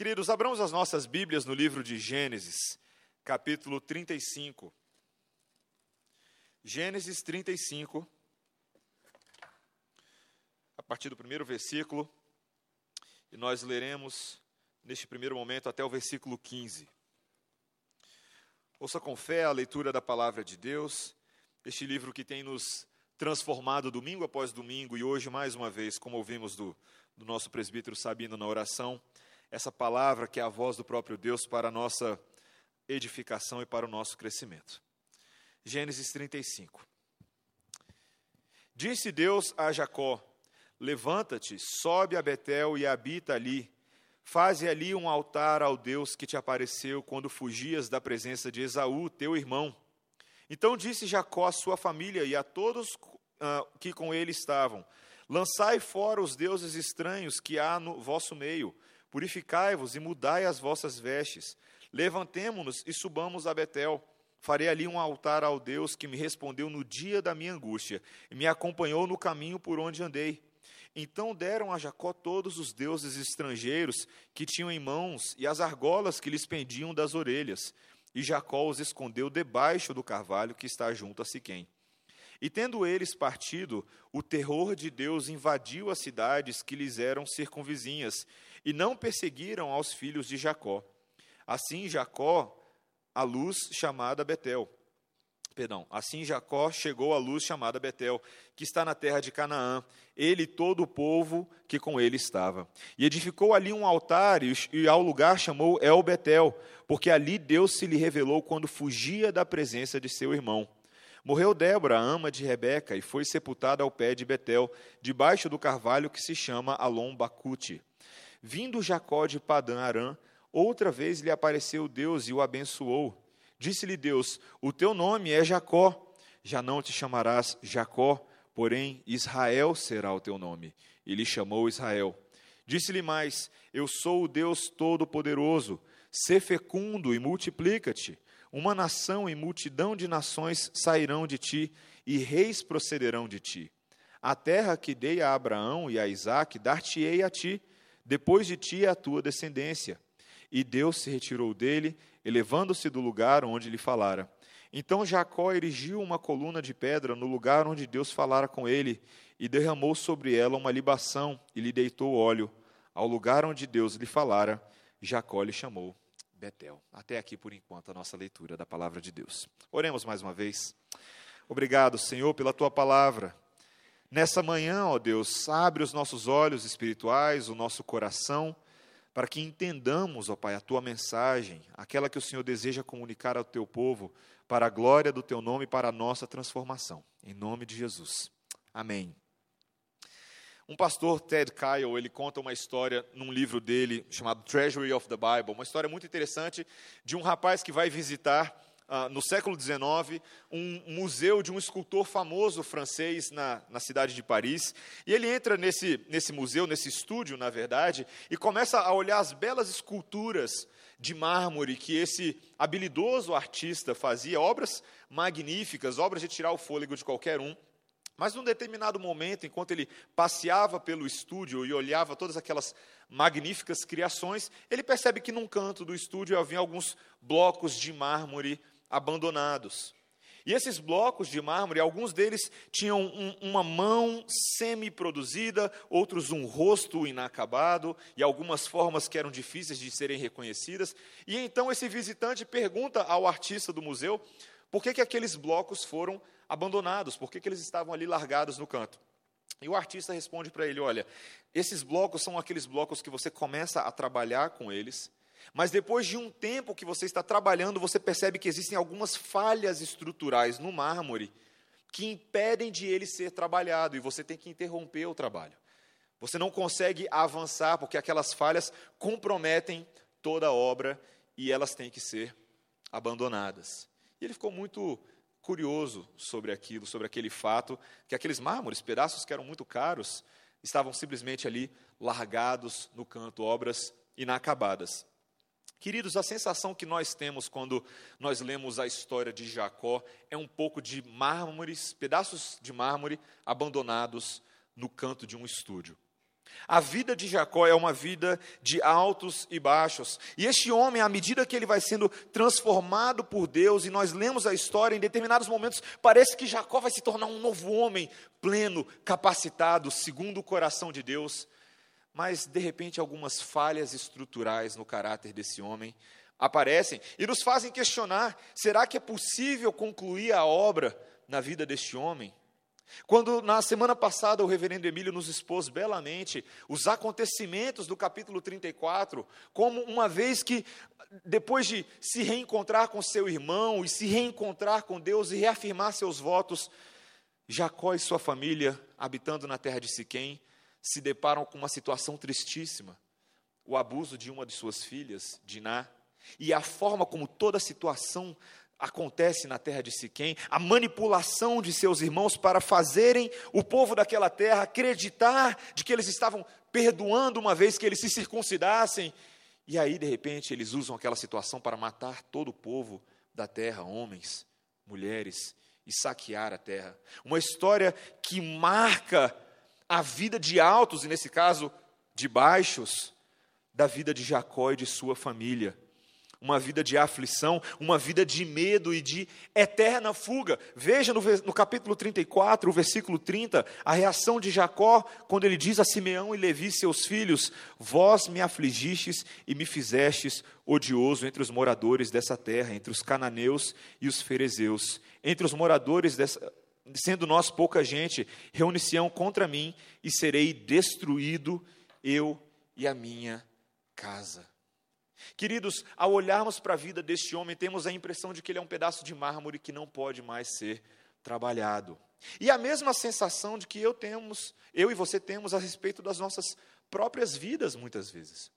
Queridos, abramos as nossas Bíblias no livro de Gênesis, capítulo 35. Gênesis 35, a partir do primeiro versículo, e nós leremos neste primeiro momento até o versículo 15. Ouça com fé a leitura da palavra de Deus, este livro que tem nos transformado domingo após domingo e hoje mais uma vez, como ouvimos do, do nosso presbítero Sabino na oração, essa palavra que é a voz do próprio Deus para a nossa edificação e para o nosso crescimento. Gênesis 35. Disse Deus a Jacó: Levanta-te, sobe a Betel e habita ali. Faze ali um altar ao Deus que te apareceu quando fugias da presença de Esaú, teu irmão. Então disse Jacó à sua família e a todos uh, que com ele estavam: Lançai fora os deuses estranhos que há no vosso meio Purificai-vos e mudai as vossas vestes. Levantemo-nos e subamos a Betel. Farei ali um altar ao Deus que me respondeu no dia da minha angústia e me acompanhou no caminho por onde andei. Então deram a Jacó todos os deuses estrangeiros que tinham em mãos e as argolas que lhes pendiam das orelhas. E Jacó os escondeu debaixo do carvalho que está junto a Siquém. E tendo eles partido, o terror de Deus invadiu as cidades que lhes eram circunvizinhas, e não perseguiram aos filhos de Jacó. Assim Jacó, a luz chamada Betel. Perdão, assim Jacó chegou à luz chamada Betel, que está na terra de Canaã, ele e todo o povo que com ele estava. E edificou ali um altar e ao lugar chamou El Betel, porque ali Deus se lhe revelou quando fugia da presença de seu irmão. Morreu Débora, ama de Rebeca, e foi sepultada ao pé de Betel, debaixo do carvalho que se chama Alom Bacute. Vindo Jacó de Padã Arã, outra vez lhe apareceu Deus e o abençoou. Disse-lhe Deus: O teu nome é Jacó. Já não te chamarás Jacó, porém Israel será o teu nome. E lhe chamou Israel. Disse-lhe mais: Eu sou o Deus Todo-Poderoso. Sê fecundo e multiplica-te. Uma nação e multidão de nações sairão de ti, e reis procederão de ti. A terra que dei a Abraão e a Isaque, dar-te-ei a ti, depois de ti é a tua descendência. E Deus se retirou dele, elevando-se do lugar onde lhe falara. Então Jacó erigiu uma coluna de pedra no lugar onde Deus falara com ele, e derramou sobre ela uma libação, e lhe deitou óleo. Ao lugar onde Deus lhe falara, Jacó lhe chamou Betel. Até aqui, por enquanto, a nossa leitura da palavra de Deus. Oremos mais uma vez. Obrigado, Senhor, pela tua palavra. Nessa manhã, ó Deus, abre os nossos olhos espirituais, o nosso coração, para que entendamos, ó Pai, a tua mensagem, aquela que o Senhor deseja comunicar ao teu povo, para a glória do teu nome e para a nossa transformação. Em nome de Jesus. Amém. Um pastor, Ted Kyle, ele conta uma história num livro dele chamado Treasury of the Bible, uma história muito interessante de um rapaz que vai visitar ah, no século XIX, um museu de um escultor famoso francês na, na cidade de Paris. E ele entra nesse, nesse museu, nesse estúdio, na verdade, e começa a olhar as belas esculturas de mármore que esse habilidoso artista fazia, obras magníficas, obras de tirar o fôlego de qualquer um. Mas num determinado momento, enquanto ele passeava pelo estúdio e olhava todas aquelas magníficas criações, ele percebe que num canto do estúdio havia alguns blocos de mármore abandonados. E esses blocos de mármore, alguns deles tinham um, uma mão semi-produzida, outros um rosto inacabado, e algumas formas que eram difíceis de serem reconhecidas. E então esse visitante pergunta ao artista do museu por que, que aqueles blocos foram abandonados, por que, que eles estavam ali largados no canto. E o artista responde para ele: Olha, esses blocos são aqueles blocos que você começa a trabalhar com eles, mas depois de um tempo que você está trabalhando, você percebe que existem algumas falhas estruturais no mármore que impedem de ele ser trabalhado e você tem que interromper o trabalho. Você não consegue avançar porque aquelas falhas comprometem toda a obra e elas têm que ser abandonadas. E ele ficou muito curioso sobre aquilo, sobre aquele fato, que aqueles mármores, pedaços que eram muito caros, estavam simplesmente ali largados no canto, obras inacabadas. Queridos, a sensação que nós temos quando nós lemos a história de Jacó é um pouco de mármores, pedaços de mármore abandonados no canto de um estúdio. A vida de Jacó é uma vida de altos e baixos. E este homem, à medida que ele vai sendo transformado por Deus, e nós lemos a história, em determinados momentos, parece que Jacó vai se tornar um novo homem, pleno, capacitado, segundo o coração de Deus. Mas, de repente, algumas falhas estruturais no caráter desse homem aparecem e nos fazem questionar: será que é possível concluir a obra na vida deste homem? Quando na semana passada o reverendo Emílio nos expôs belamente os acontecimentos do capítulo 34, como uma vez que, depois de se reencontrar com seu irmão e se reencontrar com Deus e reafirmar seus votos, Jacó e sua família, habitando na terra de Siquém, se deparam com uma situação tristíssima: o abuso de uma de suas filhas, Diná, e a forma como toda a situação acontece na terra de Siquém, a manipulação de seus irmãos para fazerem o povo daquela terra acreditar de que eles estavam perdoando uma vez que eles se circuncidassem. E aí, de repente, eles usam aquela situação para matar todo o povo da terra, homens, mulheres, e saquear a terra. Uma história que marca a vida de altos, e nesse caso, de baixos, da vida de Jacó e de sua família uma vida de aflição, uma vida de medo e de eterna fuga. Veja no, no, capítulo 34, o versículo 30, a reação de Jacó, quando ele diz a Simeão e Levi, seus filhos: Vós me afligistes e me fizestes odioso entre os moradores dessa terra, entre os cananeus e os ferezeus, entre os moradores dessa. Sendo nós pouca gente, reunião contra mim e serei destruído, eu e a minha casa. Queridos, ao olharmos para a vida deste homem, temos a impressão de que ele é um pedaço de mármore que não pode mais ser trabalhado. E a mesma sensação de que eu temos, eu e você temos a respeito das nossas próprias vidas muitas vezes.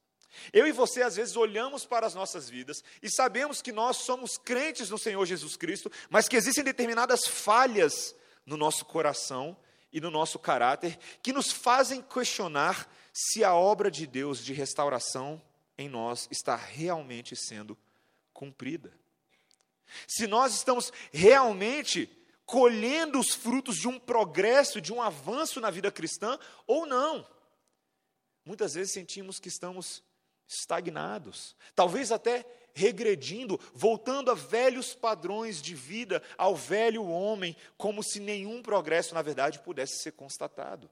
Eu e você às vezes olhamos para as nossas vidas e sabemos que nós somos crentes no Senhor Jesus Cristo, mas que existem determinadas falhas no nosso coração e no nosso caráter que nos fazem questionar se a obra de Deus de restauração em nós está realmente sendo cumprida. Se nós estamos realmente colhendo os frutos de um progresso, de um avanço na vida cristã ou não. Muitas vezes sentimos que estamos estagnados, talvez até regredindo, voltando a velhos padrões de vida, ao velho homem, como se nenhum progresso, na verdade, pudesse ser constatado.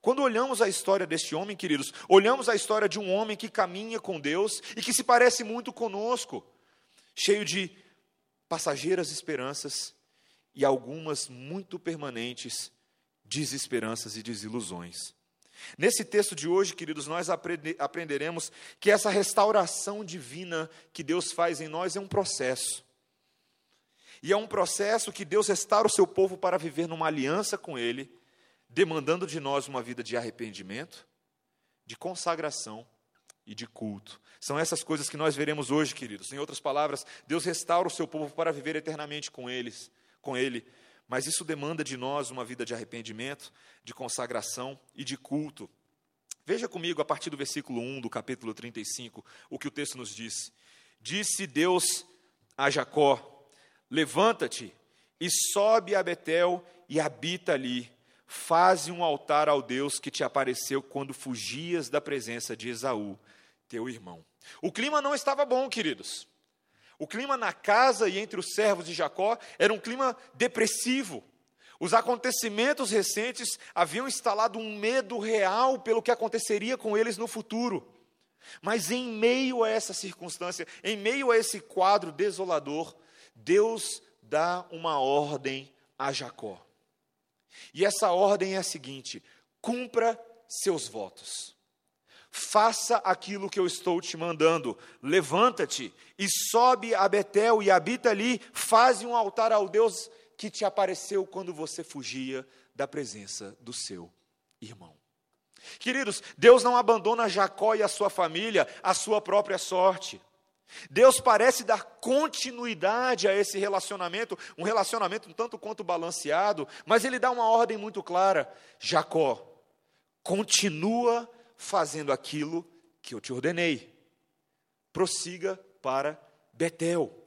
Quando olhamos a história deste homem, queridos, olhamos a história de um homem que caminha com Deus e que se parece muito conosco, cheio de passageiras esperanças e algumas muito permanentes desesperanças e desilusões. Nesse texto de hoje, queridos, nós aprenderemos que essa restauração divina que Deus faz em nós é um processo. E é um processo que Deus restaura o seu povo para viver numa aliança com Ele demandando de nós uma vida de arrependimento, de consagração e de culto. São essas coisas que nós veremos hoje, queridos. Em outras palavras, Deus restaura o seu povo para viver eternamente com eles, com ele. Mas isso demanda de nós uma vida de arrependimento, de consagração e de culto. Veja comigo a partir do versículo 1 do capítulo 35, o que o texto nos diz. Disse Deus a Jacó: Levanta-te e sobe a Betel e habita ali Faze um altar ao Deus que te apareceu quando fugias da presença de Esaú, teu irmão. O clima não estava bom, queridos. O clima na casa e entre os servos de Jacó era um clima depressivo. Os acontecimentos recentes haviam instalado um medo real pelo que aconteceria com eles no futuro. Mas em meio a essa circunstância, em meio a esse quadro desolador, Deus dá uma ordem a Jacó. E essa ordem é a seguinte: cumpra seus votos. Faça aquilo que eu estou te mandando. Levanta-te e sobe a Betel e habita ali. Faze um altar ao Deus que te apareceu quando você fugia da presença do seu irmão. Queridos, Deus não abandona Jacó e a sua família à sua própria sorte. Deus parece dar continuidade a esse relacionamento, um relacionamento tanto quanto balanceado, mas ele dá uma ordem muito clara: Jacó, continua fazendo aquilo que eu te ordenei. Prossiga para Betel.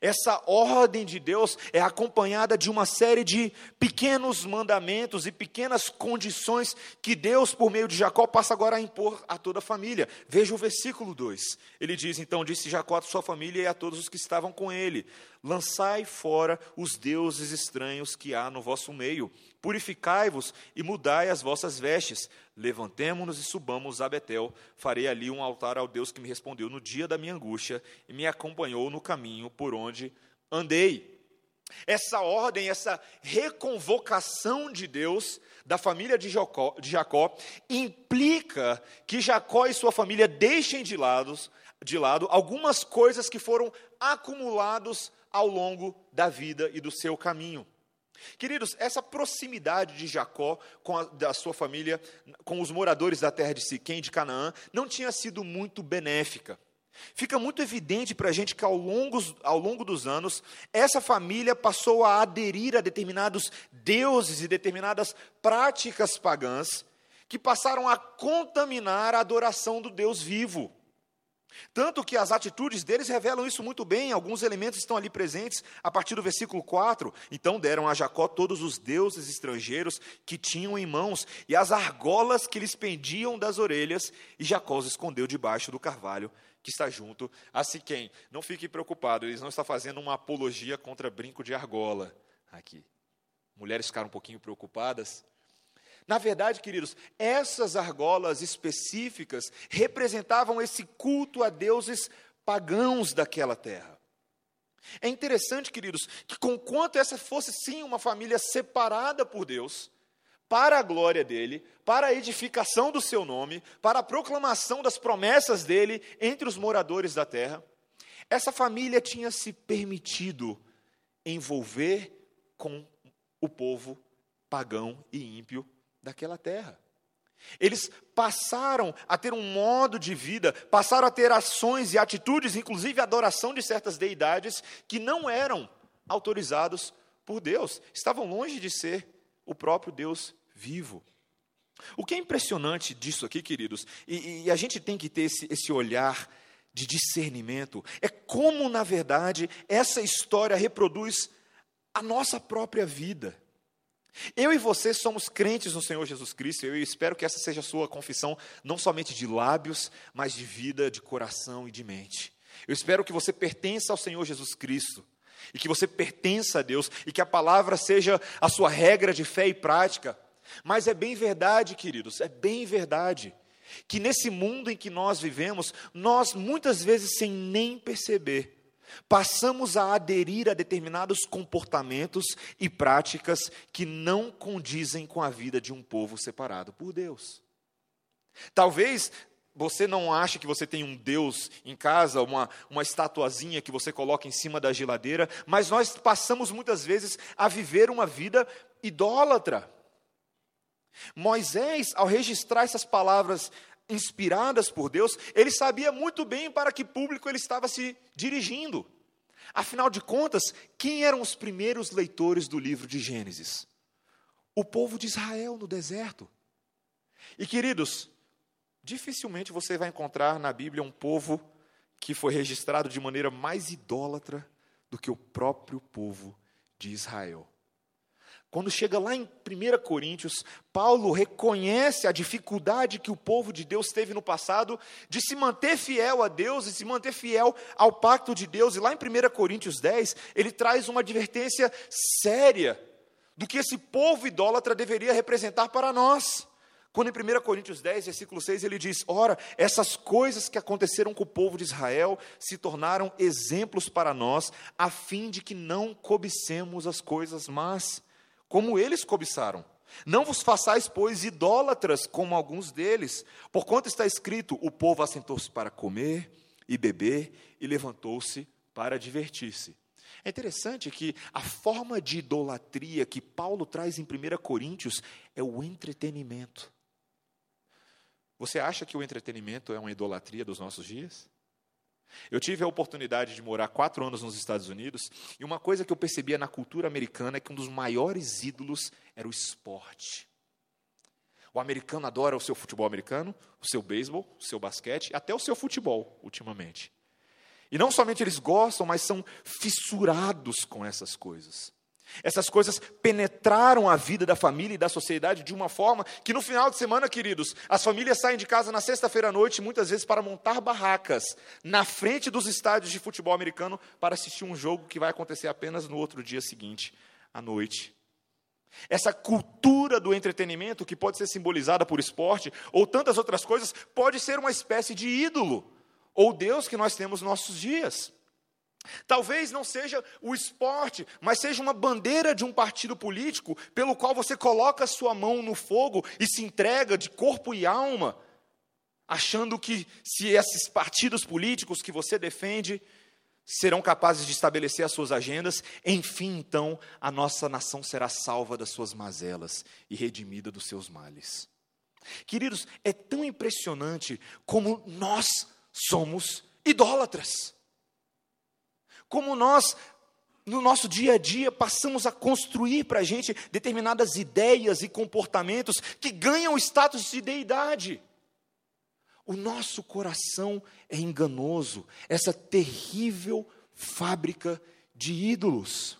Essa ordem de Deus é acompanhada de uma série de pequenos mandamentos e pequenas condições que Deus, por meio de Jacó, passa agora a impor a toda a família. Veja o versículo 2. Ele diz: Então disse Jacó a sua família e a todos os que estavam com ele: Lançai fora os deuses estranhos que há no vosso meio, purificai-vos e mudai as vossas vestes. Levantemo-nos e subamos a Betel. Farei ali um altar ao Deus que me respondeu no dia da minha angústia e me acompanhou no caminho por onde andei. Essa ordem, essa reconvocação de Deus da família de Jacó, de Jacó implica que Jacó e sua família deixem de lado, de lado algumas coisas que foram acumulados ao longo da vida e do seu caminho. Queridos, essa proximidade de Jacó com a, da sua família, com os moradores da terra de Siquém, de Canaã, não tinha sido muito benéfica. Fica muito evidente para a gente que ao longo, ao longo dos anos, essa família passou a aderir a determinados deuses e determinadas práticas pagãs que passaram a contaminar a adoração do Deus vivo. Tanto que as atitudes deles revelam isso muito bem, alguns elementos estão ali presentes a partir do versículo 4. Então deram a Jacó todos os deuses estrangeiros que tinham em mãos e as argolas que lhes pendiam das orelhas, e Jacó os escondeu debaixo do carvalho que está junto a Siquém. Não fique preocupado, eles não estão fazendo uma apologia contra brinco de argola aqui. Mulheres ficaram um pouquinho preocupadas, na verdade, queridos, essas argolas específicas representavam esse culto a deuses pagãos daquela terra. É interessante, queridos, que conquanto essa fosse sim uma família separada por Deus, para a glória dele, para a edificação do seu nome, para a proclamação das promessas dele entre os moradores da terra, essa família tinha se permitido envolver com o povo pagão e ímpio daquela terra. Eles passaram a ter um modo de vida, passaram a ter ações e atitudes, inclusive adoração de certas deidades, que não eram autorizados por Deus, estavam longe de ser o próprio Deus vivo. O que é impressionante disso aqui, queridos, e, e a gente tem que ter esse, esse olhar de discernimento, é como, na verdade, essa história reproduz a nossa própria vida. Eu e você somos crentes no Senhor Jesus Cristo, eu espero que essa seja a sua confissão, não somente de lábios, mas de vida, de coração e de mente. Eu espero que você pertença ao Senhor Jesus Cristo, e que você pertença a Deus, e que a palavra seja a sua regra de fé e prática. Mas é bem verdade, queridos, é bem verdade, que nesse mundo em que nós vivemos, nós muitas vezes, sem nem perceber, passamos a aderir a determinados comportamentos e práticas que não condizem com a vida de um povo separado por Deus. Talvez você não ache que você tem um Deus em casa, uma, uma estatuazinha que você coloca em cima da geladeira, mas nós passamos muitas vezes a viver uma vida idólatra. Moisés, ao registrar essas palavras inspiradas por Deus, ele sabia muito bem para que público ele estava se dirigindo. Afinal de contas, quem eram os primeiros leitores do livro de Gênesis? O povo de Israel no deserto. E queridos, dificilmente você vai encontrar na Bíblia um povo que foi registrado de maneira mais idólatra do que o próprio povo de Israel. Quando chega lá em 1 Coríntios, Paulo reconhece a dificuldade que o povo de Deus teve no passado de se manter fiel a Deus e se manter fiel ao pacto de Deus. E lá em 1 Coríntios 10, ele traz uma advertência séria do que esse povo idólatra deveria representar para nós. Quando em 1 Coríntios 10, versículo 6, ele diz: Ora, essas coisas que aconteceram com o povo de Israel se tornaram exemplos para nós, a fim de que não cobicemos as coisas más como eles cobiçaram. Não vos façais, pois, idólatras, como alguns deles, porquanto está escrito: o povo assentou-se para comer e beber e levantou-se para divertir-se. É interessante que a forma de idolatria que Paulo traz em 1 Coríntios é o entretenimento. Você acha que o entretenimento é uma idolatria dos nossos dias? Eu tive a oportunidade de morar quatro anos nos Estados Unidos e uma coisa que eu percebia na cultura americana é que um dos maiores ídolos era o esporte. O americano adora o seu futebol americano, o seu beisebol, o seu basquete, até o seu futebol, ultimamente. E não somente eles gostam, mas são fissurados com essas coisas. Essas coisas penetraram a vida da família e da sociedade de uma forma que no final de semana, queridos, as famílias saem de casa na sexta-feira à noite, muitas vezes para montar barracas na frente dos estádios de futebol americano para assistir um jogo que vai acontecer apenas no outro dia seguinte, à noite. Essa cultura do entretenimento, que pode ser simbolizada por esporte ou tantas outras coisas, pode ser uma espécie de ídolo ou Deus que nós temos nos nossos dias. Talvez não seja o esporte, mas seja uma bandeira de um partido político pelo qual você coloca sua mão no fogo e se entrega de corpo e alma, achando que se esses partidos políticos que você defende serão capazes de estabelecer as suas agendas, enfim, então, a nossa nação será salva das suas mazelas e redimida dos seus males. Queridos, é tão impressionante como nós somos idólatras. Como nós, no nosso dia a dia, passamos a construir para a gente determinadas ideias e comportamentos que ganham status de deidade. O nosso coração é enganoso, essa terrível fábrica de ídolos.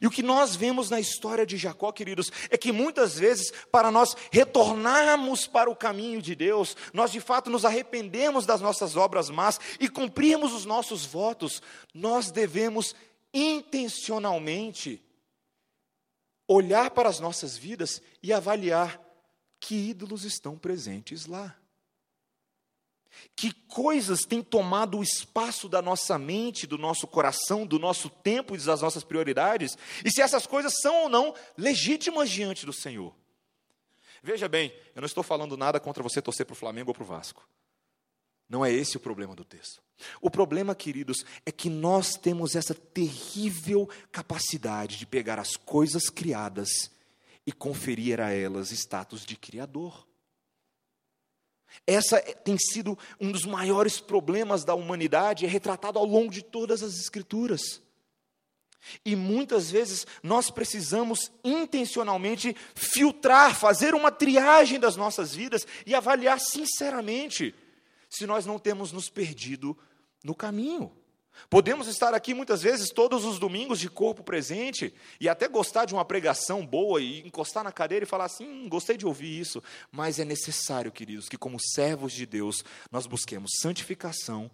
E o que nós vemos na história de Jacó, queridos, é que muitas vezes, para nós retornarmos para o caminho de Deus, nós de fato nos arrependemos das nossas obras más e cumprirmos os nossos votos, nós devemos intencionalmente olhar para as nossas vidas e avaliar que ídolos estão presentes lá. Que coisas têm tomado o espaço da nossa mente, do nosso coração, do nosso tempo e das nossas prioridades, e se essas coisas são ou não legítimas diante do Senhor. Veja bem, eu não estou falando nada contra você torcer para o Flamengo ou para o Vasco. Não é esse o problema do texto. O problema, queridos, é que nós temos essa terrível capacidade de pegar as coisas criadas e conferir a elas status de criador. Essa tem sido um dos maiores problemas da humanidade, é retratado ao longo de todas as Escrituras. E muitas vezes nós precisamos intencionalmente filtrar, fazer uma triagem das nossas vidas e avaliar sinceramente se nós não temos nos perdido no caminho. Podemos estar aqui muitas vezes, todos os domingos, de corpo presente, e até gostar de uma pregação boa e encostar na cadeira e falar assim: hum, gostei de ouvir isso. Mas é necessário, queridos, que como servos de Deus, nós busquemos santificação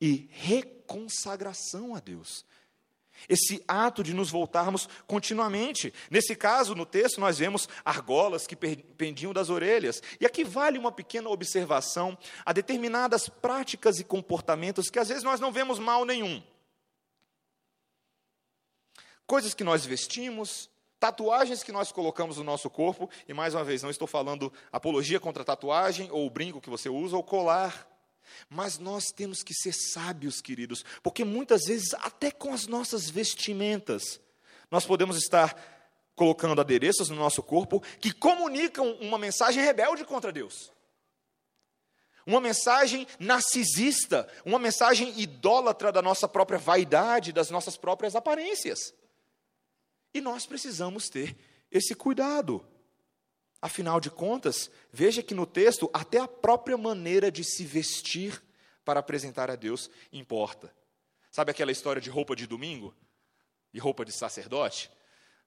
e reconsagração a Deus esse ato de nos voltarmos continuamente. Nesse caso, no texto, nós vemos argolas que pendiam das orelhas. E aqui vale uma pequena observação a determinadas práticas e comportamentos que às vezes nós não vemos mal nenhum. Coisas que nós vestimos, tatuagens que nós colocamos no nosso corpo, e mais uma vez, não estou falando apologia contra tatuagem, ou o brinco que você usa, ou colar. Mas nós temos que ser sábios, queridos, porque muitas vezes, até com as nossas vestimentas, nós podemos estar colocando adereços no nosso corpo que comunicam uma mensagem rebelde contra Deus. Uma mensagem narcisista, uma mensagem idólatra da nossa própria vaidade, das nossas próprias aparências. E nós precisamos ter esse cuidado. Afinal de contas, veja que no texto, até a própria maneira de se vestir para apresentar a Deus importa. Sabe aquela história de roupa de domingo? E roupa de sacerdote?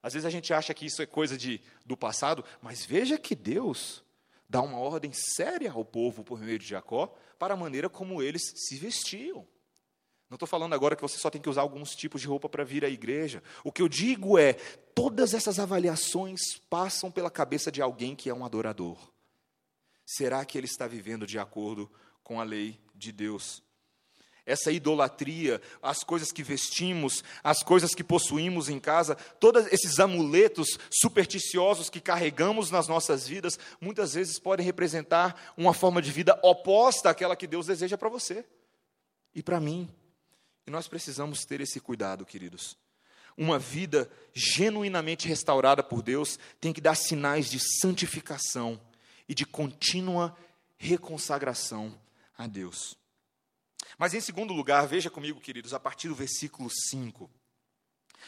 Às vezes a gente acha que isso é coisa de, do passado, mas veja que Deus dá uma ordem séria ao povo por meio de Jacó para a maneira como eles se vestiam. Não estou falando agora que você só tem que usar alguns tipos de roupa para vir à igreja. O que eu digo é: todas essas avaliações passam pela cabeça de alguém que é um adorador. Será que ele está vivendo de acordo com a lei de Deus? Essa idolatria, as coisas que vestimos, as coisas que possuímos em casa, todos esses amuletos supersticiosos que carregamos nas nossas vidas, muitas vezes podem representar uma forma de vida oposta àquela que Deus deseja para você e para mim. E nós precisamos ter esse cuidado, queridos. Uma vida genuinamente restaurada por Deus tem que dar sinais de santificação e de contínua reconsagração a Deus. Mas em segundo lugar, veja comigo, queridos, a partir do versículo 5.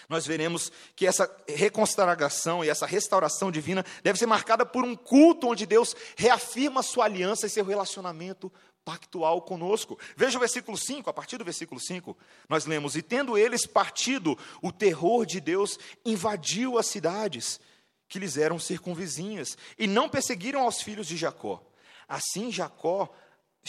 Nós veremos que essa reconsagração e essa restauração divina deve ser marcada por um culto onde Deus reafirma sua aliança e seu relacionamento pactual conosco. Veja o versículo 5, a partir do versículo 5, nós lemos: E tendo eles partido, o terror de Deus invadiu as cidades que lhes eram circunvizinhas, e não perseguiram aos filhos de Jacó. Assim Jacó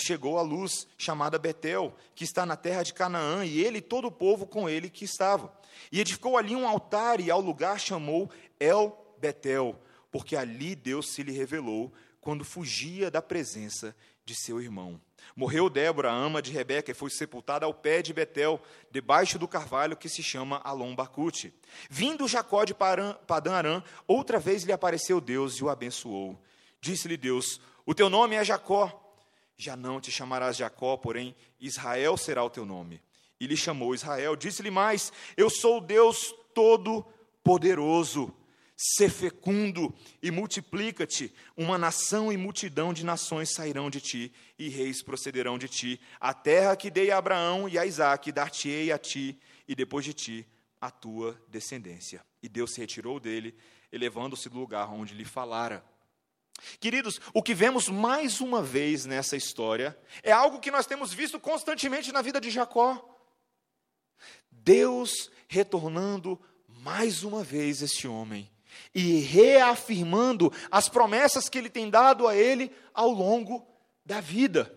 chegou à luz chamada Betel, que está na terra de Canaã, e ele e todo o povo com ele que estava. E edificou ali um altar, e ao lugar chamou El Betel, porque ali Deus se lhe revelou quando fugia da presença de seu irmão. Morreu Débora, ama de Rebeca, e foi sepultada ao pé de Betel, debaixo do carvalho que se chama Alom Bacute. Vindo Jacó de Padã Arã, outra vez lhe apareceu Deus e o abençoou. Disse-lhe Deus: O teu nome é Jacó. Já não te chamarás Jacó, porém Israel será o teu nome. E lhe chamou Israel. Disse-lhe mais: Eu sou Deus Todo-Poderoso. Ser fecundo e multiplica-te. Uma nação e multidão de nações sairão de ti, e reis procederão de ti. A terra que dei a Abraão e a Isaque, dar-te-ei a ti, e depois de ti a tua descendência. E Deus se retirou dele, elevando-se do lugar onde lhe falara. Queridos, o que vemos mais uma vez nessa história é algo que nós temos visto constantemente na vida de Jacó. Deus retornando mais uma vez este homem e reafirmando as promessas que ele tem dado a ele ao longo da vida.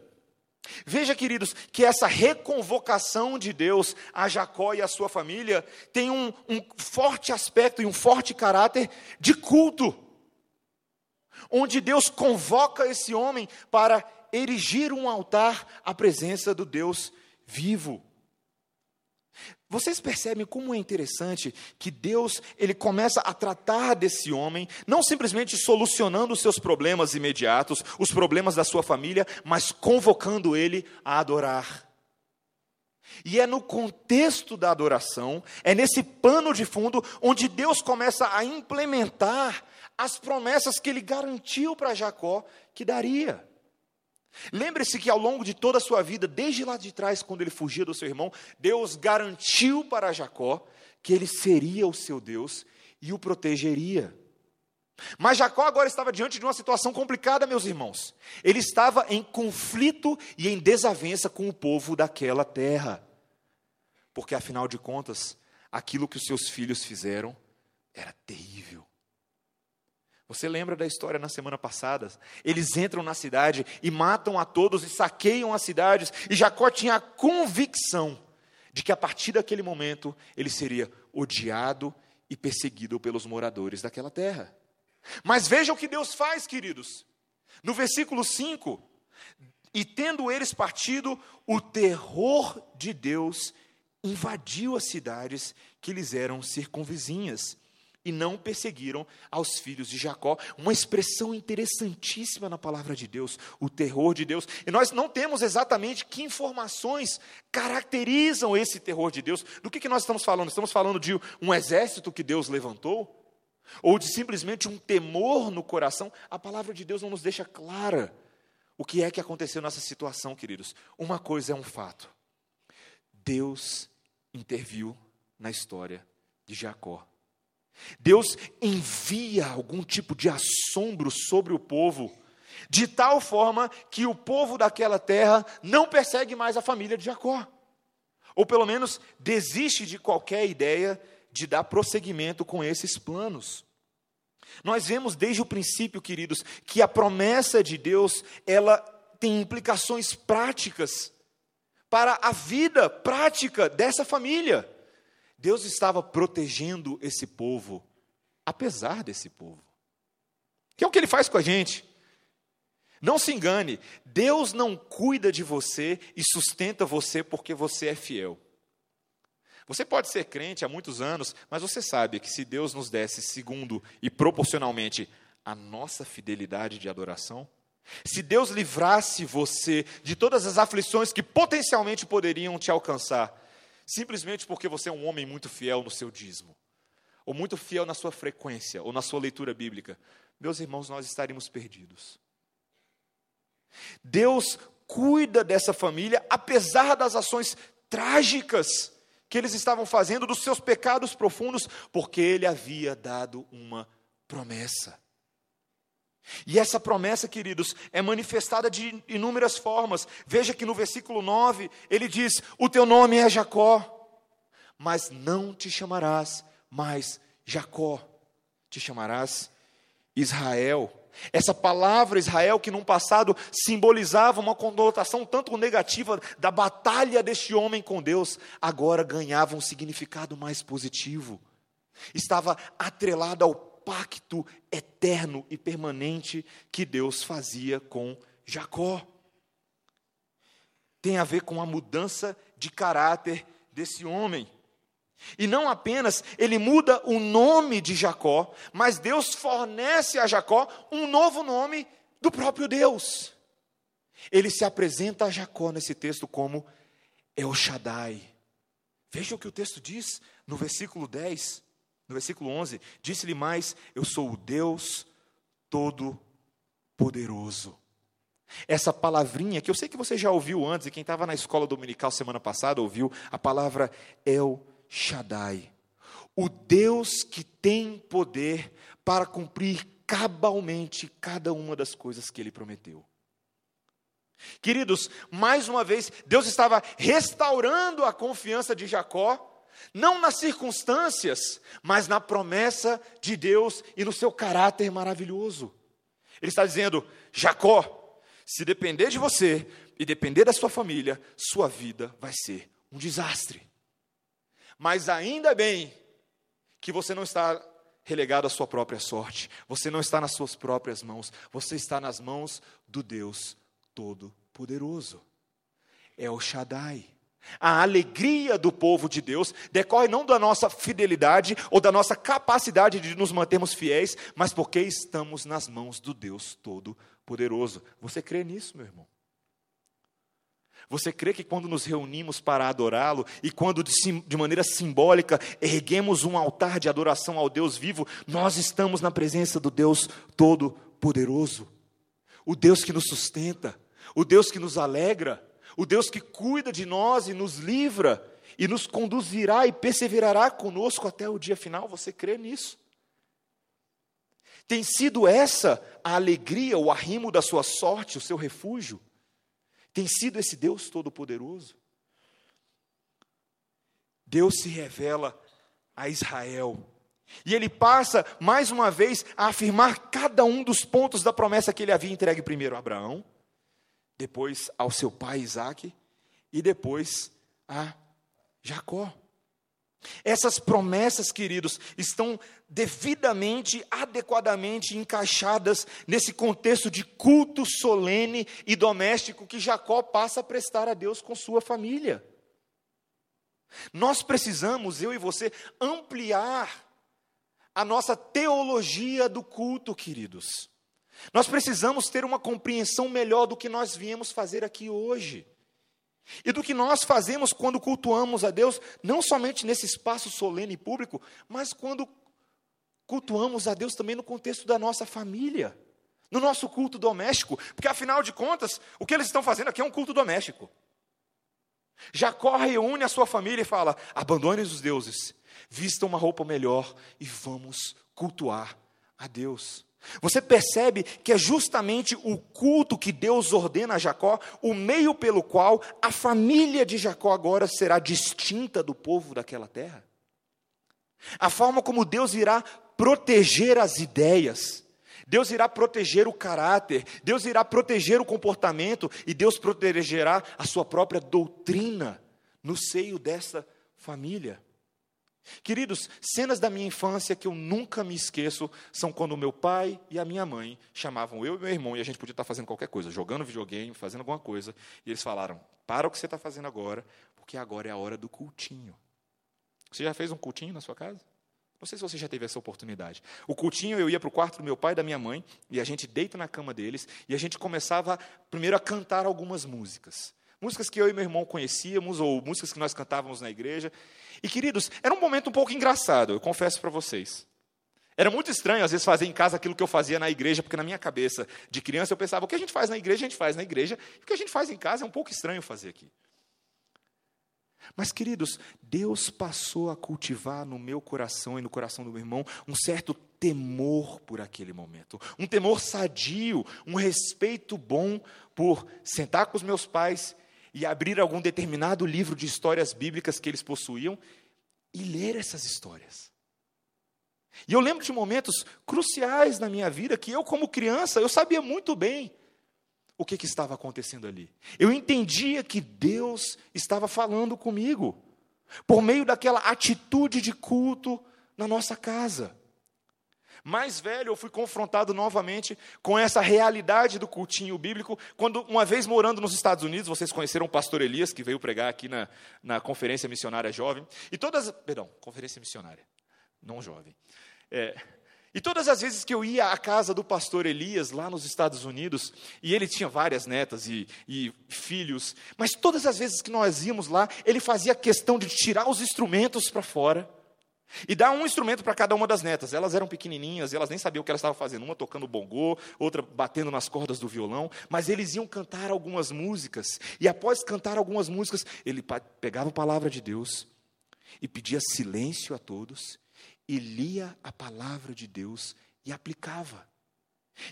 Veja, queridos, que essa reconvocação de Deus a Jacó e a sua família tem um, um forte aspecto e um forte caráter de culto onde Deus convoca esse homem para erigir um altar à presença do Deus vivo. Vocês percebem como é interessante que Deus ele começa a tratar desse homem, não simplesmente solucionando os seus problemas imediatos, os problemas da sua família, mas convocando ele a adorar. E é no contexto da adoração, é nesse pano de fundo, onde Deus começa a implementar as promessas que ele garantiu para Jacó que daria. Lembre-se que ao longo de toda a sua vida, desde lá de trás, quando ele fugia do seu irmão, Deus garantiu para Jacó que ele seria o seu Deus e o protegeria. Mas Jacó agora estava diante de uma situação complicada, meus irmãos. Ele estava em conflito e em desavença com o povo daquela terra. Porque afinal de contas, aquilo que os seus filhos fizeram era terrível. Você lembra da história na semana passada? Eles entram na cidade e matam a todos e saqueiam as cidades, e Jacó tinha a convicção de que a partir daquele momento ele seria odiado e perseguido pelos moradores daquela terra. Mas veja o que Deus faz, queridos. No versículo 5: E tendo eles partido, o terror de Deus invadiu as cidades que lhes eram circunvizinhas e não perseguiram aos filhos de Jacó. Uma expressão interessantíssima na palavra de Deus, o terror de Deus. E nós não temos exatamente que informações caracterizam esse terror de Deus. Do que, que nós estamos falando? Estamos falando de um exército que Deus levantou? Ou de simplesmente um temor no coração? A palavra de Deus não nos deixa clara o que é que aconteceu nessa situação, queridos. Uma coisa é um fato: Deus interviu na história de Jacó. Deus envia algum tipo de assombro sobre o povo, de tal forma que o povo daquela terra não persegue mais a família de Jacó, ou pelo menos desiste de qualquer ideia de dar prosseguimento com esses planos. Nós vemos desde o princípio, queridos, que a promessa de Deus, ela tem implicações práticas para a vida prática dessa família. Deus estava protegendo esse povo, apesar desse povo. Que é o que ele faz com a gente. Não se engane, Deus não cuida de você e sustenta você porque você é fiel. Você pode ser crente há muitos anos, mas você sabe que se Deus nos desse segundo e proporcionalmente a nossa fidelidade de adoração, se Deus livrasse você de todas as aflições que potencialmente poderiam te alcançar, simplesmente porque você é um homem muito fiel no seu dízimo, ou muito fiel na sua frequência, ou na sua leitura bíblica, meus irmãos, nós estaríamos perdidos. Deus cuida dessa família, apesar das ações trágicas que eles estavam fazendo dos seus pecados profundos, porque ele havia dado uma promessa. E essa promessa, queridos, é manifestada de inúmeras formas. Veja que no versículo 9 ele diz: O teu nome é Jacó, mas não te chamarás mais Jacó, te chamarás Israel. Essa palavra Israel, que num passado simbolizava uma conotação tanto negativa da batalha deste homem com Deus, agora ganhava um significado mais positivo. Estava atrelado ao pacto eterno e permanente que Deus fazia com Jacó. Tem a ver com a mudança de caráter desse homem. E não apenas ele muda o nome de Jacó, mas Deus fornece a Jacó um novo nome do próprio Deus. Ele se apresenta a Jacó nesse texto como El Shaddai. Veja o que o texto diz no versículo 10, no versículo 11: Disse-lhe mais: Eu sou o Deus Todo-Poderoso. Essa palavrinha que eu sei que você já ouviu antes, e quem estava na escola dominical semana passada ouviu, a palavra El Shaddai, o Deus que tem poder para cumprir cabalmente cada uma das coisas que ele prometeu. Queridos, mais uma vez, Deus estava restaurando a confiança de Jacó, não nas circunstâncias, mas na promessa de Deus e no seu caráter maravilhoso. Ele está dizendo: Jacó, se depender de você e depender da sua família, sua vida vai ser um desastre. Mas ainda bem que você não está relegado à sua própria sorte, você não está nas suas próprias mãos, você está nas mãos do Deus Todo-Poderoso. É o Shaddai. A alegria do povo de Deus decorre não da nossa fidelidade ou da nossa capacidade de nos mantermos fiéis, mas porque estamos nas mãos do Deus Todo-Poderoso. Você crê nisso, meu irmão? Você crê que quando nos reunimos para adorá-lo e quando de, maneira simbólica erguemos um altar de adoração ao Deus vivo, nós estamos na presença do Deus Todo-Poderoso, o Deus que nos sustenta, o Deus que nos alegra, o Deus que cuida de nós e nos livra e nos conduzirá e perseverará conosco até o dia final? Você crê nisso? Tem sido essa a alegria, o arrimo da sua sorte, o seu refúgio? Tem sido esse Deus Todo-Poderoso. Deus se revela a Israel. E ele passa, mais uma vez, a afirmar cada um dos pontos da promessa que ele havia entregue primeiro a Abraão, depois ao seu pai Isaac e depois a Jacó. Essas promessas, queridos, estão devidamente, adequadamente encaixadas nesse contexto de culto solene e doméstico que Jacó passa a prestar a Deus com sua família. Nós precisamos, eu e você, ampliar a nossa teologia do culto, queridos. Nós precisamos ter uma compreensão melhor do que nós viemos fazer aqui hoje. E do que nós fazemos quando cultuamos a Deus, não somente nesse espaço solene e público, mas quando cultuamos a Deus também no contexto da nossa família, no nosso culto doméstico, porque afinal de contas, o que eles estão fazendo aqui é um culto doméstico. Jacó reúne a sua família e fala: abandone os deuses, vista uma roupa melhor e vamos cultuar a Deus. Você percebe que é justamente o culto que Deus ordena a Jacó, o meio pelo qual a família de Jacó agora será distinta do povo daquela terra? A forma como Deus irá proteger as ideias, Deus irá proteger o caráter, Deus irá proteger o comportamento e Deus protegerá a sua própria doutrina no seio dessa família. Queridos, cenas da minha infância que eu nunca me esqueço são quando meu pai e a minha mãe chamavam eu e meu irmão e a gente podia estar fazendo qualquer coisa, jogando videogame, fazendo alguma coisa, e eles falaram: Para o que você está fazendo agora, porque agora é a hora do cultinho. Você já fez um cultinho na sua casa? Não sei se você já teve essa oportunidade. O cultinho, eu ia para o quarto do meu pai e da minha mãe, e a gente deita na cama deles, e a gente começava primeiro a cantar algumas músicas. Músicas que eu e meu irmão conhecíamos, ou músicas que nós cantávamos na igreja. E, queridos, era um momento um pouco engraçado, eu confesso para vocês. Era muito estranho, às vezes, fazer em casa aquilo que eu fazia na igreja, porque na minha cabeça de criança eu pensava, o que a gente faz na igreja, a gente faz na igreja, e o que a gente faz em casa é um pouco estranho fazer aqui. Mas, queridos, Deus passou a cultivar no meu coração e no coração do meu irmão um certo temor por aquele momento, um temor sadio, um respeito bom por sentar com os meus pais e abrir algum determinado livro de histórias bíblicas que eles possuíam e ler essas histórias. E eu lembro de momentos cruciais na minha vida que eu, como criança, eu sabia muito bem o que, que estava acontecendo ali. Eu entendia que Deus estava falando comigo, por meio daquela atitude de culto na nossa casa. Mais velho, eu fui confrontado novamente com essa realidade do cultinho bíblico, quando, uma vez morando nos Estados Unidos, vocês conheceram o pastor Elias, que veio pregar aqui na, na Conferência Missionária Jovem, e todas, perdão, Conferência Missionária, não jovem. É, e todas as vezes que eu ia à casa do pastor Elias, lá nos Estados Unidos, e ele tinha várias netas e, e, filhos, mas todas as vezes que nós íamos lá, ele fazia questão de tirar os instrumentos para fora e dar um instrumento para cada uma das netas. Elas eram pequenininhas, elas nem sabiam o que elas estavam fazendo, uma tocando bongô, outra batendo nas cordas do violão, mas eles iam cantar algumas músicas, e após cantar algumas músicas, ele pegava a palavra de Deus e pedia silêncio a todos e lia a palavra de Deus e aplicava.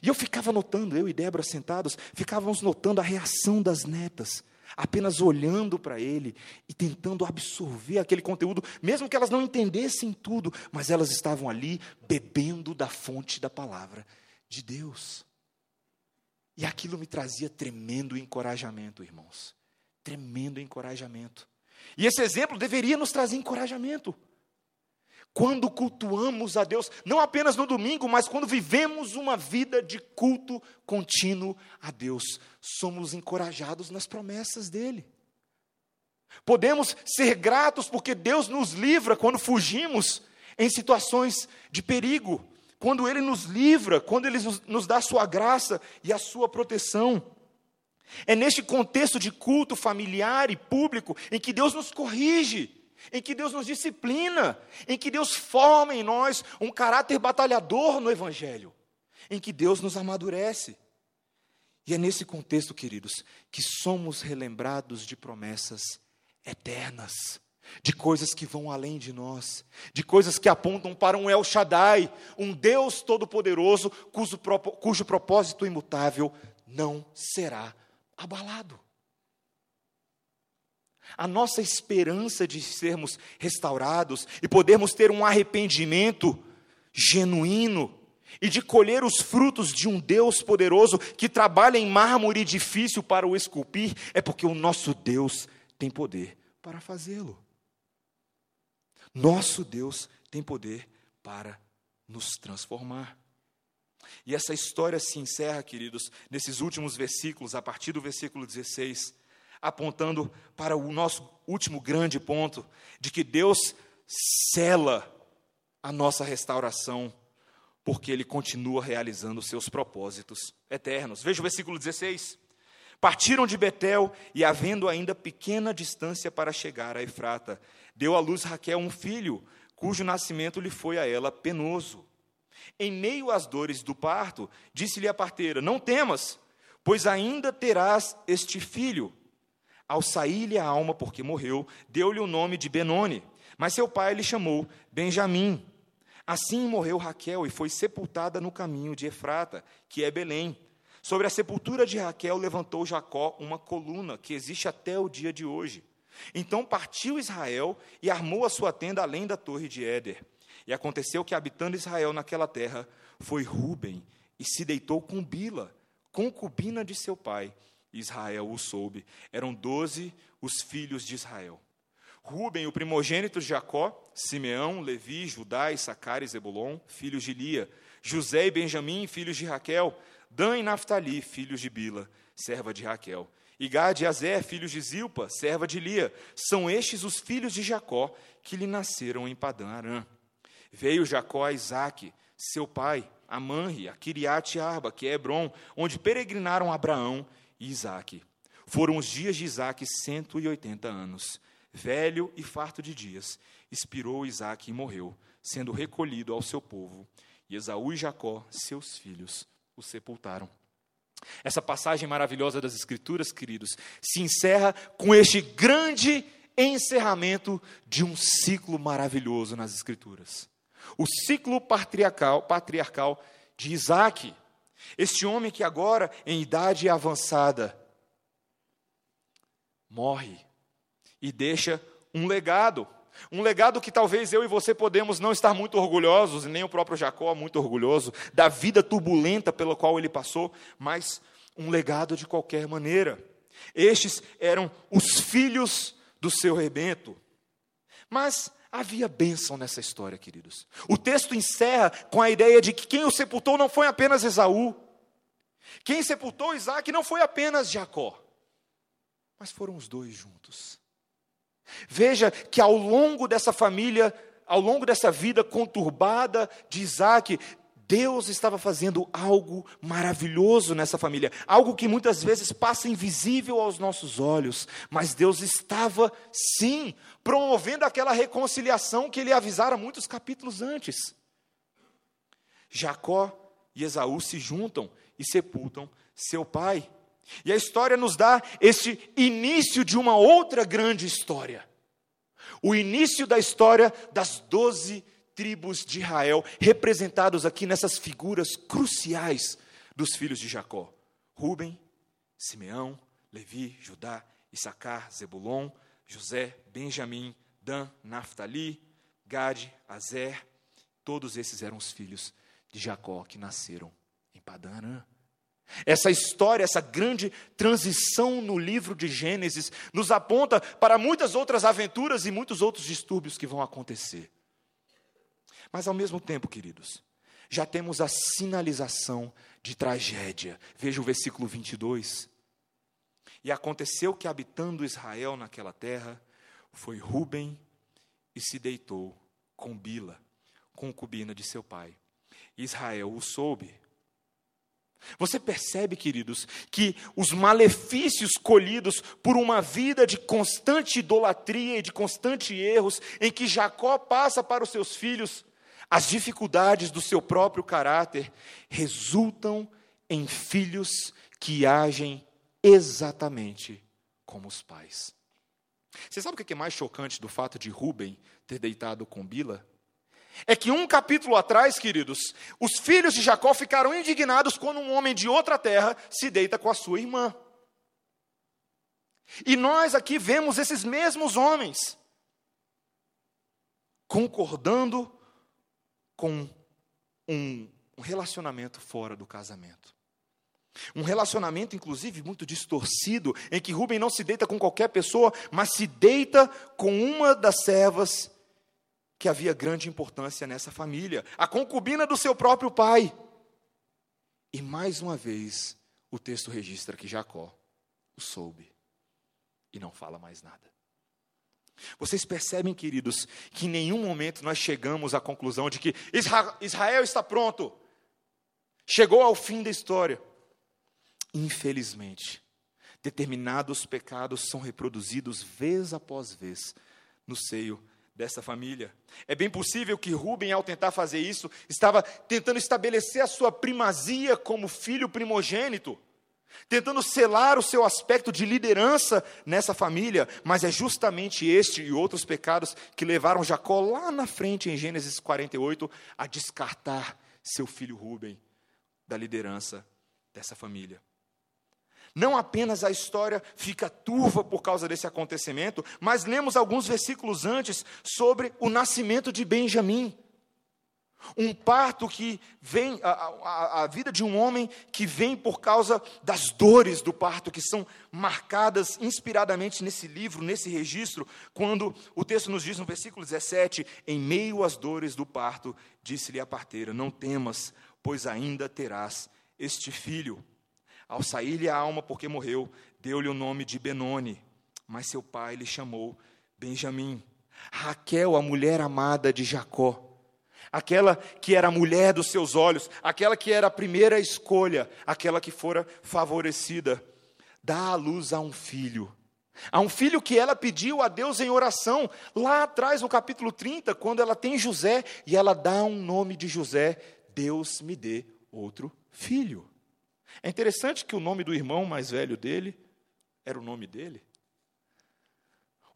E eu ficava notando, eu e Débora sentados, ficávamos notando a reação das netas, apenas olhando para ele e tentando absorver aquele conteúdo, mesmo que elas não entendessem tudo, mas elas estavam ali bebendo da fonte da palavra de Deus. E aquilo me trazia tremendo encorajamento, irmãos. Tremendo encorajamento. E esse exemplo deveria nos trazer encorajamento quando cultuamos a Deus, não apenas no domingo, mas quando vivemos uma vida de culto contínuo a Deus, somos encorajados nas promessas dEle. Podemos ser gratos porque Deus nos livra quando fugimos em situações de perigo, quando Ele nos livra, quando Ele nos dá a Sua graça e a Sua proteção. É neste contexto de culto familiar e público em que Deus nos corrige em que Deus nos disciplina, em que Deus forma em nós um caráter batalhador no Evangelho, em que Deus nos amadurece. E é nesse contexto, queridos, que somos relembrados de promessas eternas, de coisas que vão além de nós, de coisas que apontam para um El Shaddai, um Deus todo-poderoso, cujo, propósito imutável não será abalado. A nossa esperança de sermos restaurados e podermos ter um arrependimento genuíno e de colher os frutos de um Deus poderoso que trabalha em mármore difícil para o esculpir, é porque o nosso Deus tem poder para fazê-lo. Nosso Deus tem poder para nos transformar. E essa história se encerra, queridos, nesses últimos versículos, a partir do versículo 16 apontando para o nosso último grande ponto, de que Deus cela a nossa restauração, porque Ele continua realizando os seus propósitos eternos. Veja o versículo 16. Partiram de Betel e, havendo ainda pequena distância para chegar a Efrata, deu à luz Raquel um filho, cujo nascimento lhe foi a ela penoso. Em meio às dores do parto, disse-lhe a parteira: Não temas, pois ainda terás este filho. Ao sair-lhe a alma, porque morreu, deu-lhe o nome de Benoni, mas seu pai lhe chamou Benjamim. Assim morreu Raquel e foi sepultada no caminho de Efrata, que é Belém. Sobre a sepultura de Raquel levantou Jacó uma coluna que existe até o dia de hoje. Então partiu Israel e armou a sua tenda além da torre de Éder. E aconteceu que, habitando Israel naquela terra, foi Ruben e se deitou com Bila, concubina de seu pai, Israel o soube. Eram doze os filhos de Israel. Ruben, o primogênito de Jacó, Simeão, Levi, Judá, Issacar e Zebulon, filhos de Lia, José e Benjamim, filhos de Raquel, Dan e Naphtali, filhos de Bila, serva de Raquel, e Gad e Azer, filhos de Zilpa, serva de Lia, são estes os filhos de Jacó que lhe nasceram em Padã Arã. Veio Jacó a Isaque, seu pai, a Manri, a Kiriat Arba, que é Hebron, onde peregrinaram Abraão e Isaac. Foram os dias de Isaac 180 anos. Velho e farto de dias, expirou Isaac e morreu, sendo recolhido ao seu povo. E Esaú e Jacó, seus filhos, o sepultaram. Essa passagem maravilhosa das Escrituras, queridos, se encerra com este grande encerramento de um ciclo maravilhoso nas Escrituras. O ciclo patriarcal, patriarcal de Isaac. Este homem que agora, em idade avançada, morre e deixa um legado. Um legado que talvez eu e você podemos não estar muito orgulhosos, e nem o próprio Jacó muito orgulhoso, da vida turbulenta pela qual ele passou, mas um legado de qualquer maneira. Estes eram os filhos do seu rebento. Mas havia bênção nessa história, queridos. O texto encerra com a ideia de que quem o sepultou não foi apenas Esaú. Quem sepultou Isaac não foi apenas Jacó, mas foram os dois juntos. Veja que ao longo dessa família, ao longo dessa vida conturbada de Isaac, Deus estava fazendo algo maravilhoso nessa família, algo que muitas vezes passa invisível aos nossos olhos, mas Deus estava, sim, promovendo aquela reconciliação que ele avisara muitos capítulos antes. Jacó e Esaú se juntam e sepultam seu pai. E a história nos dá este início de uma outra grande história. O início da história das doze tribos de Israel, representados aqui nessas figuras cruciais dos filhos de Jacó: Ruben, Simeão, Levi, Judá, Issacar, Zebulon, José, Benjamim, Dan, Naphtali, Gade, Azer. Todos esses eram os filhos de Jacó que nasceram em Padanã. Essa história, essa grande transição no livro de Gênesis, nos aponta para muitas outras aventuras e muitos outros distúrbios que vão acontecer. Mas ao mesmo tempo, queridos, já temos a sinalização de tragédia. Veja o versículo 22. E aconteceu que, habitando Israel naquela terra, foi Ruben e se deitou com Bila, concubina de seu pai. Israel o soube. Você percebe, queridos, que os malefícios colhidos por uma vida de constante idolatria e de constante erros, em que Jacó passa para os seus filhos, as dificuldades do seu próprio caráter, resultam em filhos que agem exatamente como os pais. Você sabe o que é mais chocante do fato de Rubem ter deitado com Bila? É que um capítulo atrás, queridos, os filhos de Jacó ficaram indignados quando um homem de outra terra se deita com a sua irmã. E nós aqui vemos esses mesmos homens concordando com um relacionamento fora do casamento. Um relacionamento, inclusive, muito distorcido, em que Rubem não se deita com qualquer pessoa, mas se deita com uma das servas que havia grande importância nessa família, a concubina do seu próprio pai. E mais uma vez, o texto registra que Jacó o soube e não fala mais nada. Vocês percebem, queridos, que em nenhum momento nós chegamos à conclusão de que Israel está pronto, chegou ao fim da história. Infelizmente, determinados pecados são reproduzidos vez após vez no seio dessa família. É bem possível que Rubem, ao tentar fazer isso, estava tentando estabelecer a sua primazia como filho primogênito, tentando selar o seu aspecto de liderança nessa família, mas é justamente este e outros pecados que levaram Jacó lá na frente, em Gênesis 48, a descartar seu filho Rubem da liderança dessa família. Não apenas a história fica turva por causa desse acontecimento, mas lemos alguns versículos antes sobre o nascimento de Benjamim. Um parto que vem, a, a, a, vida de um homem que vem por causa das dores do parto, que são marcadas inspiradamente nesse livro, nesse registro, quando o texto nos diz no versículo 17: Em meio às dores do parto, disse-lhe a parteira: Não temas, pois ainda terás este filho. Ao sair-lhe a alma porque morreu, deu-lhe o nome de Benoni, mas seu pai lhe chamou Benjamim. Raquel, a mulher amada de Jacó, aquela que era a mulher dos seus olhos, aquela que era a primeira escolha, aquela que fora favorecida, dá à luz a um filho. A um filho que ela pediu a Deus em oração, lá atrás no capítulo 30, quando ela tem José e ela dá um nome de José: Deus me dê outro filho. É interessante que o nome do irmão mais velho dele era o nome dele.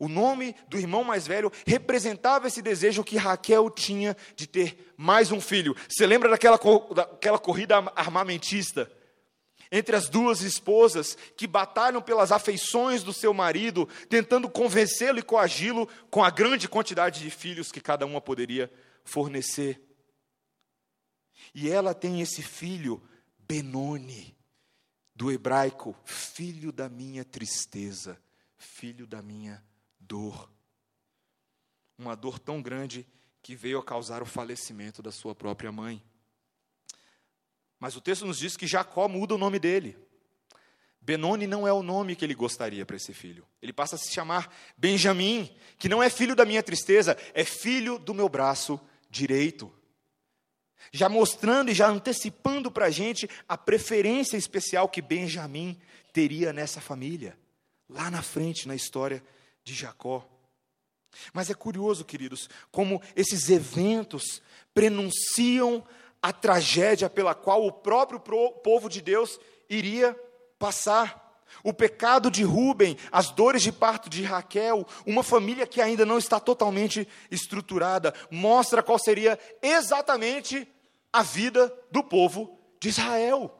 O nome do irmão mais velho representava esse desejo que Raquel tinha de ter mais um filho. Você lembra daquela, daquela corrida armamentista? Entre as duas esposas que batalham pelas afeições do seu marido, tentando convencê-lo e coagi-lo com a grande quantidade de filhos que cada uma poderia fornecer. E ela tem esse filho, Benoni, do hebraico, filho da minha tristeza, filho da minha dor. Uma dor tão grande que veio a causar o falecimento da sua própria mãe. Mas o texto nos diz que Jacó muda o nome dele. Benoni não é o nome que ele gostaria para esse filho. Ele passa a se chamar Benjamim, que não é filho da minha tristeza, é filho do meu braço direito. Já mostrando e já antecipando para a gente a preferência especial que Benjamim teria nessa família, lá na frente na história de Jacó. Mas é curioso, queridos, como esses eventos prenunciam a tragédia pela qual o próprio povo de Deus iria passar. O pecado de Ruben, as dores de parto de Raquel, uma família que ainda não está totalmente estruturada, mostra qual seria exatamente a vida do povo de Israel.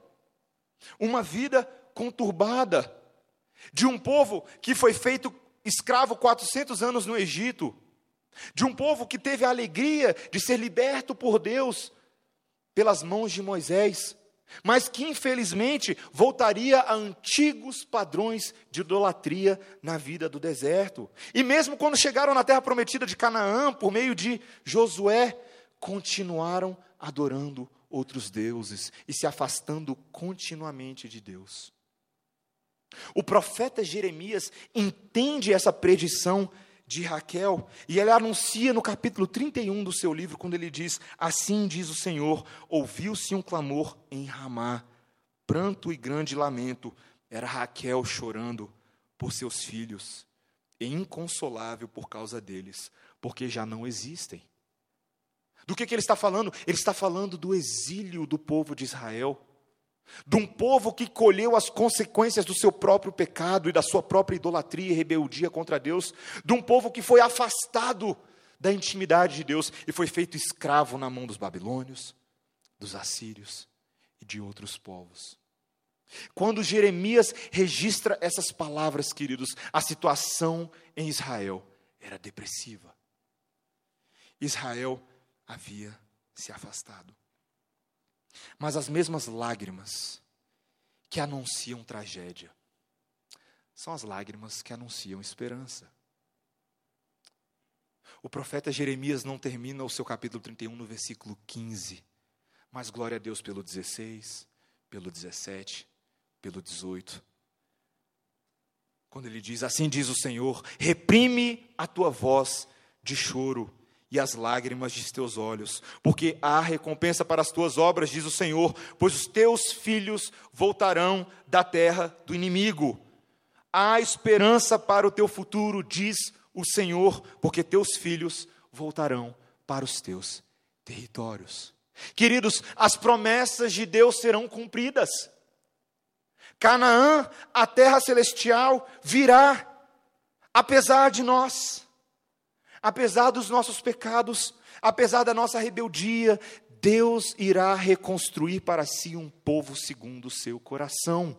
Uma vida conturbada, de um povo que foi feito escravo 400 anos no Egito, de um povo que teve a alegria de ser liberto por Deus pelas mãos de Moisés, mas que infelizmente voltaria a antigos padrões de idolatria na vida do deserto. E mesmo quando chegaram na terra prometida de Canaã, por meio de Josué, continuaram adorando outros deuses e se afastando continuamente de Deus. O profeta Jeremias entende essa predição de Raquel e ele anuncia no capítulo 31 do seu livro, quando ele diz: Assim diz o Senhor: ouviu-se um clamor em Ramá, pranto e grande lamento. Era Raquel chorando por seus filhos, e inconsolável por causa deles, porque já não existem. Do que, que ele está falando? Ele está falando do exílio do povo de Israel de um povo que colheu as consequências do seu próprio pecado e da sua própria idolatria e rebeldia contra Deus, de um povo que foi afastado da intimidade de Deus e foi feito escravo na mão dos babilônios, dos assírios e de outros povos. Quando Jeremias registra essas palavras, queridos, a situação em Israel era depressiva. Israel havia se afastado. Mas as mesmas lágrimas que anunciam tragédia são as lágrimas que anunciam esperança. O profeta Jeremias não termina o seu capítulo 31 no versículo 15, mas glória a Deus pelo 16, pelo 17, pelo 18. Quando ele diz: Assim diz o Senhor, reprime a tua voz de choro e as lágrimas de teus olhos, porque há recompensa para as tuas obras, diz o Senhor, pois os teus filhos voltarão da terra do inimigo. Há esperança para o teu futuro, diz o Senhor, porque teus filhos voltarão para os teus territórios. Queridos, as promessas de Deus serão cumpridas. Canaã, a terra celestial, virá, apesar de nós. Apesar dos nossos pecados, apesar da nossa rebeldia, Deus irá reconstruir para si um povo segundo o seu coração.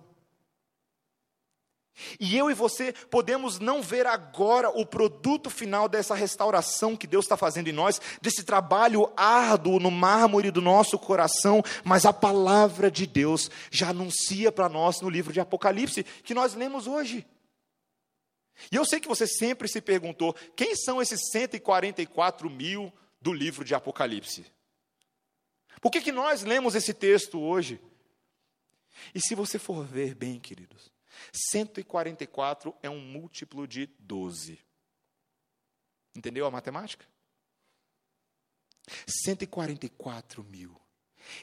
E eu e você podemos não ver agora o produto final dessa restauração que Deus está fazendo em nós, desse trabalho árduo no mármore do nosso coração, mas a palavra de Deus já anuncia para nós no livro de Apocalipse, que nós lemos hoje. E eu sei que você sempre se perguntou: quem são esses 144 mil do livro de Apocalipse? Por que, que nós lemos esse texto hoje? E se você for ver bem, queridos, 144 é um múltiplo de 12. Entendeu a matemática? 144 mil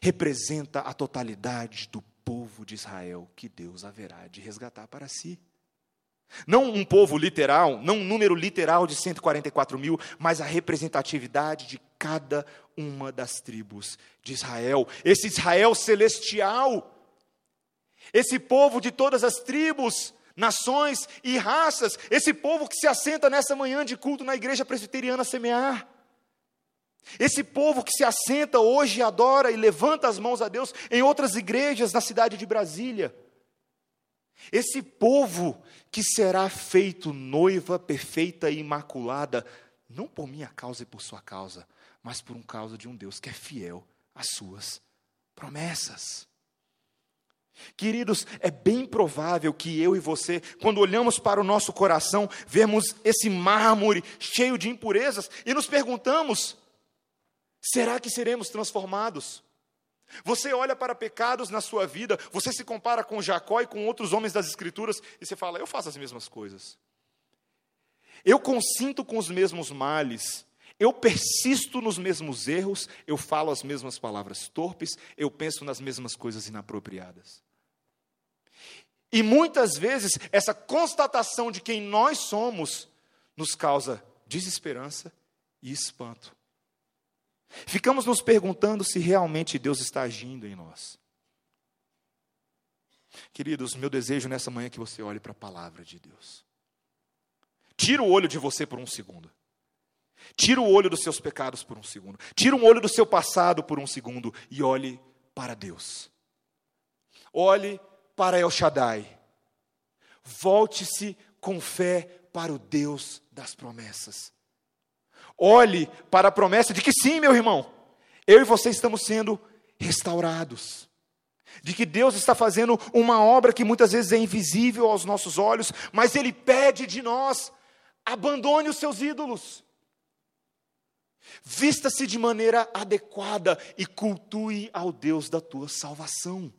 representa a totalidade do povo de Israel que Deus haverá de resgatar para si. Não um povo literal, não um número literal de 144 mil, mas a representatividade de cada uma das tribos de Israel. Esse Israel celestial, esse povo de todas as tribos, nações e raças, esse povo que se assenta nessa manhã de culto na igreja presbiteriana semear. Esse povo que se assenta hoje, adora e levanta as mãos a Deus em outras igrejas na cidade de Brasília. Esse povo que será feito noiva perfeita e imaculada, não por minha causa e por sua causa, mas por um causa de um Deus que é fiel às suas promessas. Queridos, é bem provável que eu e você, quando olhamos para o nosso coração, vemos esse mármore cheio de impurezas e nos perguntamos: será que seremos transformados? Você olha para pecados na sua vida, você se compara com Jacó e com outros homens das Escrituras e você fala: eu faço as mesmas coisas. Eu consinto com os mesmos males, eu persisto nos mesmos erros, eu falo as mesmas palavras torpes, eu penso nas mesmas coisas inapropriadas. E muitas vezes essa constatação de quem nós somos nos causa desesperança e espanto. Ficamos nos perguntando se realmente Deus está agindo em nós. Queridos, meu desejo nessa manhã é que você olhe para a palavra de Deus. Tira o olho de você por um segundo. Tira o olho dos seus pecados por um segundo. Tira o olho do seu passado por um segundo e olhe para Deus. Olhe para El Shaddai. Volte-se com fé para o Deus das promessas. Olhe para a promessa de que sim, meu irmão, eu e você estamos sendo restaurados. De que Deus está fazendo uma obra que muitas vezes é invisível aos nossos olhos, mas Ele pede de nós: abandone os seus ídolos. Vista-se de maneira adequada e cultue ao Deus da tua salvação.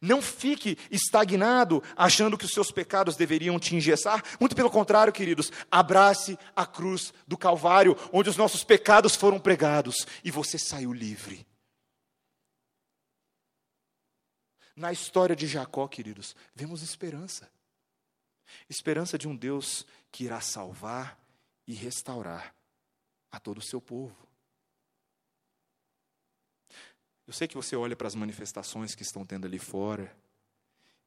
Não fique estagnado achando que os seus pecados deveriam te engessar. Muito pelo contrário, queridos, abrace a cruz do Calvário, onde os nossos pecados foram pregados e você saiu livre. Na história de Jacó, queridos, vemos esperança. Esperança de um Deus que irá salvar e restaurar a todo o seu povo. Eu sei que você olha para as manifestações que estão tendo ali fora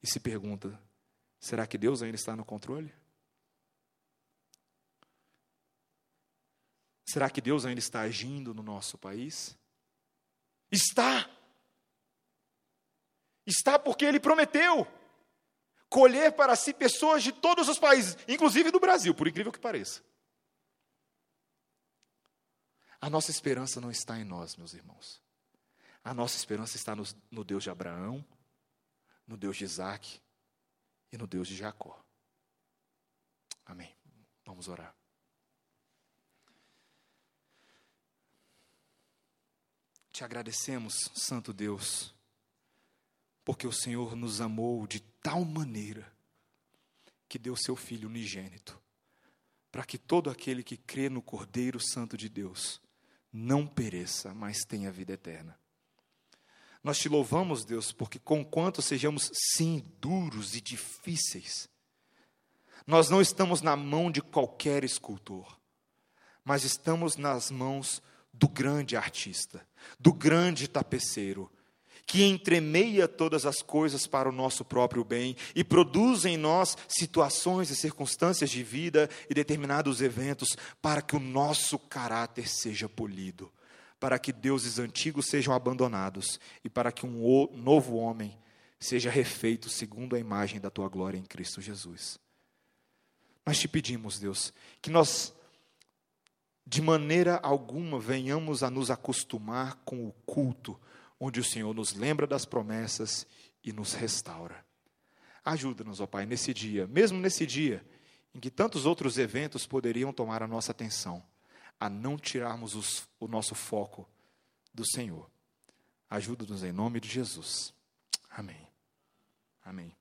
e se pergunta: será que Deus ainda está no controle? Será que Deus ainda está agindo no nosso país? Está! Está porque Ele prometeu colher para si pessoas de todos os países, inclusive do Brasil, por incrível que pareça. A nossa esperança não está em nós, meus irmãos. A nossa esperança está no, no Deus de Abraão, no Deus de Isaac e no Deus de Jacó. Amém. Vamos orar. Te agradecemos, Santo Deus, porque o Senhor nos amou de tal maneira que deu seu Filho unigênito, para que todo aquele que crê no Cordeiro Santo de Deus não pereça, mas tenha vida eterna. Nós te louvamos, Deus, porque conquanto sejamos sim duros e difíceis, nós não estamos na mão de qualquer escultor, mas estamos nas mãos do grande artista, do grande tapeceiro, que entremeia todas as coisas para o nosso próprio bem e produz em nós situações e circunstâncias de vida e determinados eventos para que o nosso caráter seja polido para que deuses antigos sejam abandonados e para que um novo homem seja refeito segundo a imagem da tua glória em Cristo Jesus. Nós te pedimos, Deus, que nós de maneira alguma venhamos a nos acostumar com o culto, onde o Senhor nos lembra das promessas e nos restaura. Ajuda-nos, ó Pai, nesse dia, mesmo nesse dia em que tantos outros eventos poderiam tomar a nossa atenção a não tirarmos os, o nosso foco do Senhor. Ajuda-nos em nome de Jesus. Amém. Amém.